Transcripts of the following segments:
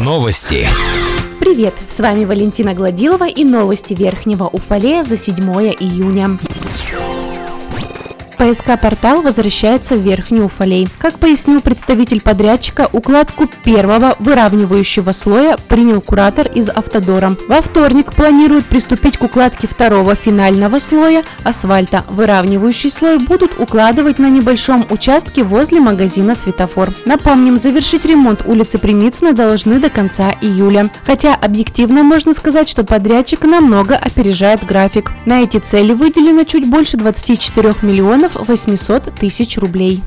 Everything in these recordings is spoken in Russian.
Новости. Привет, с вами Валентина Гладилова и новости Верхнего Уфалея за 7 июня. ПСК-портал возвращается в Верхний Уфалей. Как пояснил представитель подрядчика, укладку первого выравнивающего слоя принял куратор из Автодора. Во вторник планируют приступить к укладке второго финального слоя асфальта. Выравнивающий слой будут укладывать на небольшом участке возле магазина «Светофор». Напомним, завершить ремонт улицы Примицына должны до конца июля. Хотя объективно можно сказать, что подрядчик намного опережает график. На эти цели выделено чуть больше 24 миллионов миллионов 800 тысяч рублей.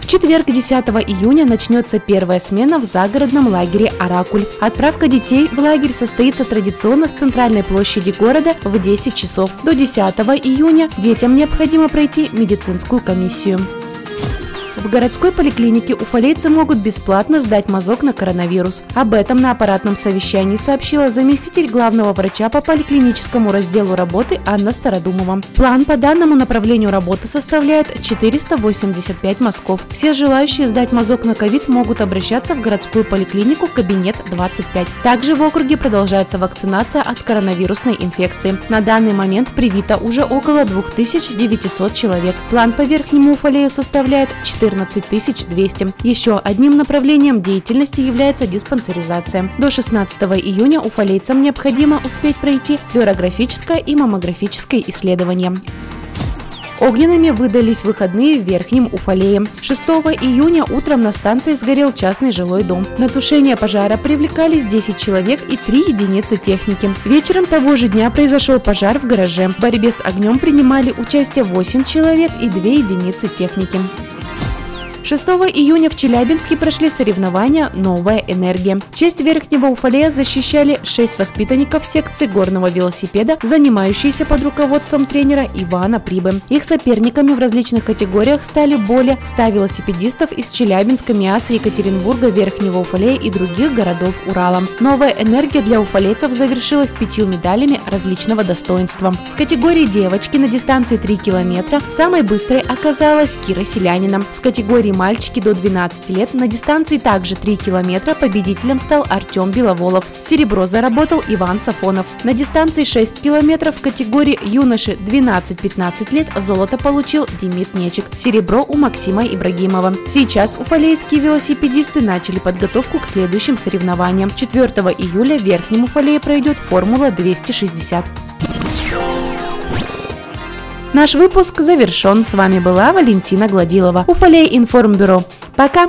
В четверг, 10 июня, начнется первая смена в загородном лагере «Оракуль». Отправка детей в лагерь состоится традиционно с центральной площади города в 10 часов. До 10 июня детям необходимо пройти медицинскую комиссию. В городской поликлинике уфалейцы могут бесплатно сдать мазок на коронавирус. Об этом на аппаратном совещании сообщила заместитель главного врача по поликлиническому разделу работы Анна Стародумова. План по данному направлению работы составляет 485 мазков. Все желающие сдать мазок на ковид могут обращаться в городскую поликлинику кабинет 25. Также в округе продолжается вакцинация от коронавирусной инфекции. На данный момент привито уже около 2900 человек. План по Верхнему Уфалею составляет 14 14 200. Еще одним направлением деятельности является диспансеризация. До 16 июня уфалейцам необходимо успеть пройти флюорографическое и маммографическое исследование. Огненными выдались выходные в Верхнем Уфалее. 6 июня утром на станции сгорел частный жилой дом. На тушение пожара привлекались 10 человек и 3 единицы техники. Вечером того же дня произошел пожар в гараже. В борьбе с огнем принимали участие 8 человек и 2 единицы техники. 6 июня в Челябинске прошли соревнования «Новая энергия». Честь Верхнего Уфалея защищали 6 воспитанников секции горного велосипеда, занимающиеся под руководством тренера Ивана Прибы. Их соперниками в различных категориях стали более 100 велосипедистов из Челябинска, Миаса, Екатеринбурга, Верхнего Уфалея и других городов Урала. «Новая энергия» для уфалейцев завершилась пятью медалями различного достоинства. В категории девочки на дистанции 3 километра самой быстрой оказалась Кира Селянина. В категории мальчики до 12 лет на дистанции также 3 километра победителем стал Артем Беловолов. Серебро заработал Иван Сафонов. На дистанции 6 километров в категории юноши 12-15 лет золото получил Демид Нечик. Серебро у Максима Ибрагимова. Сейчас уфалейские велосипедисты начали подготовку к следующим соревнованиям. 4 июля в Верхнем Уфалее пройдет Формула 260. Наш выпуск завершен. С вами была Валентина Гладилова. Уфалей информбюро. Пока!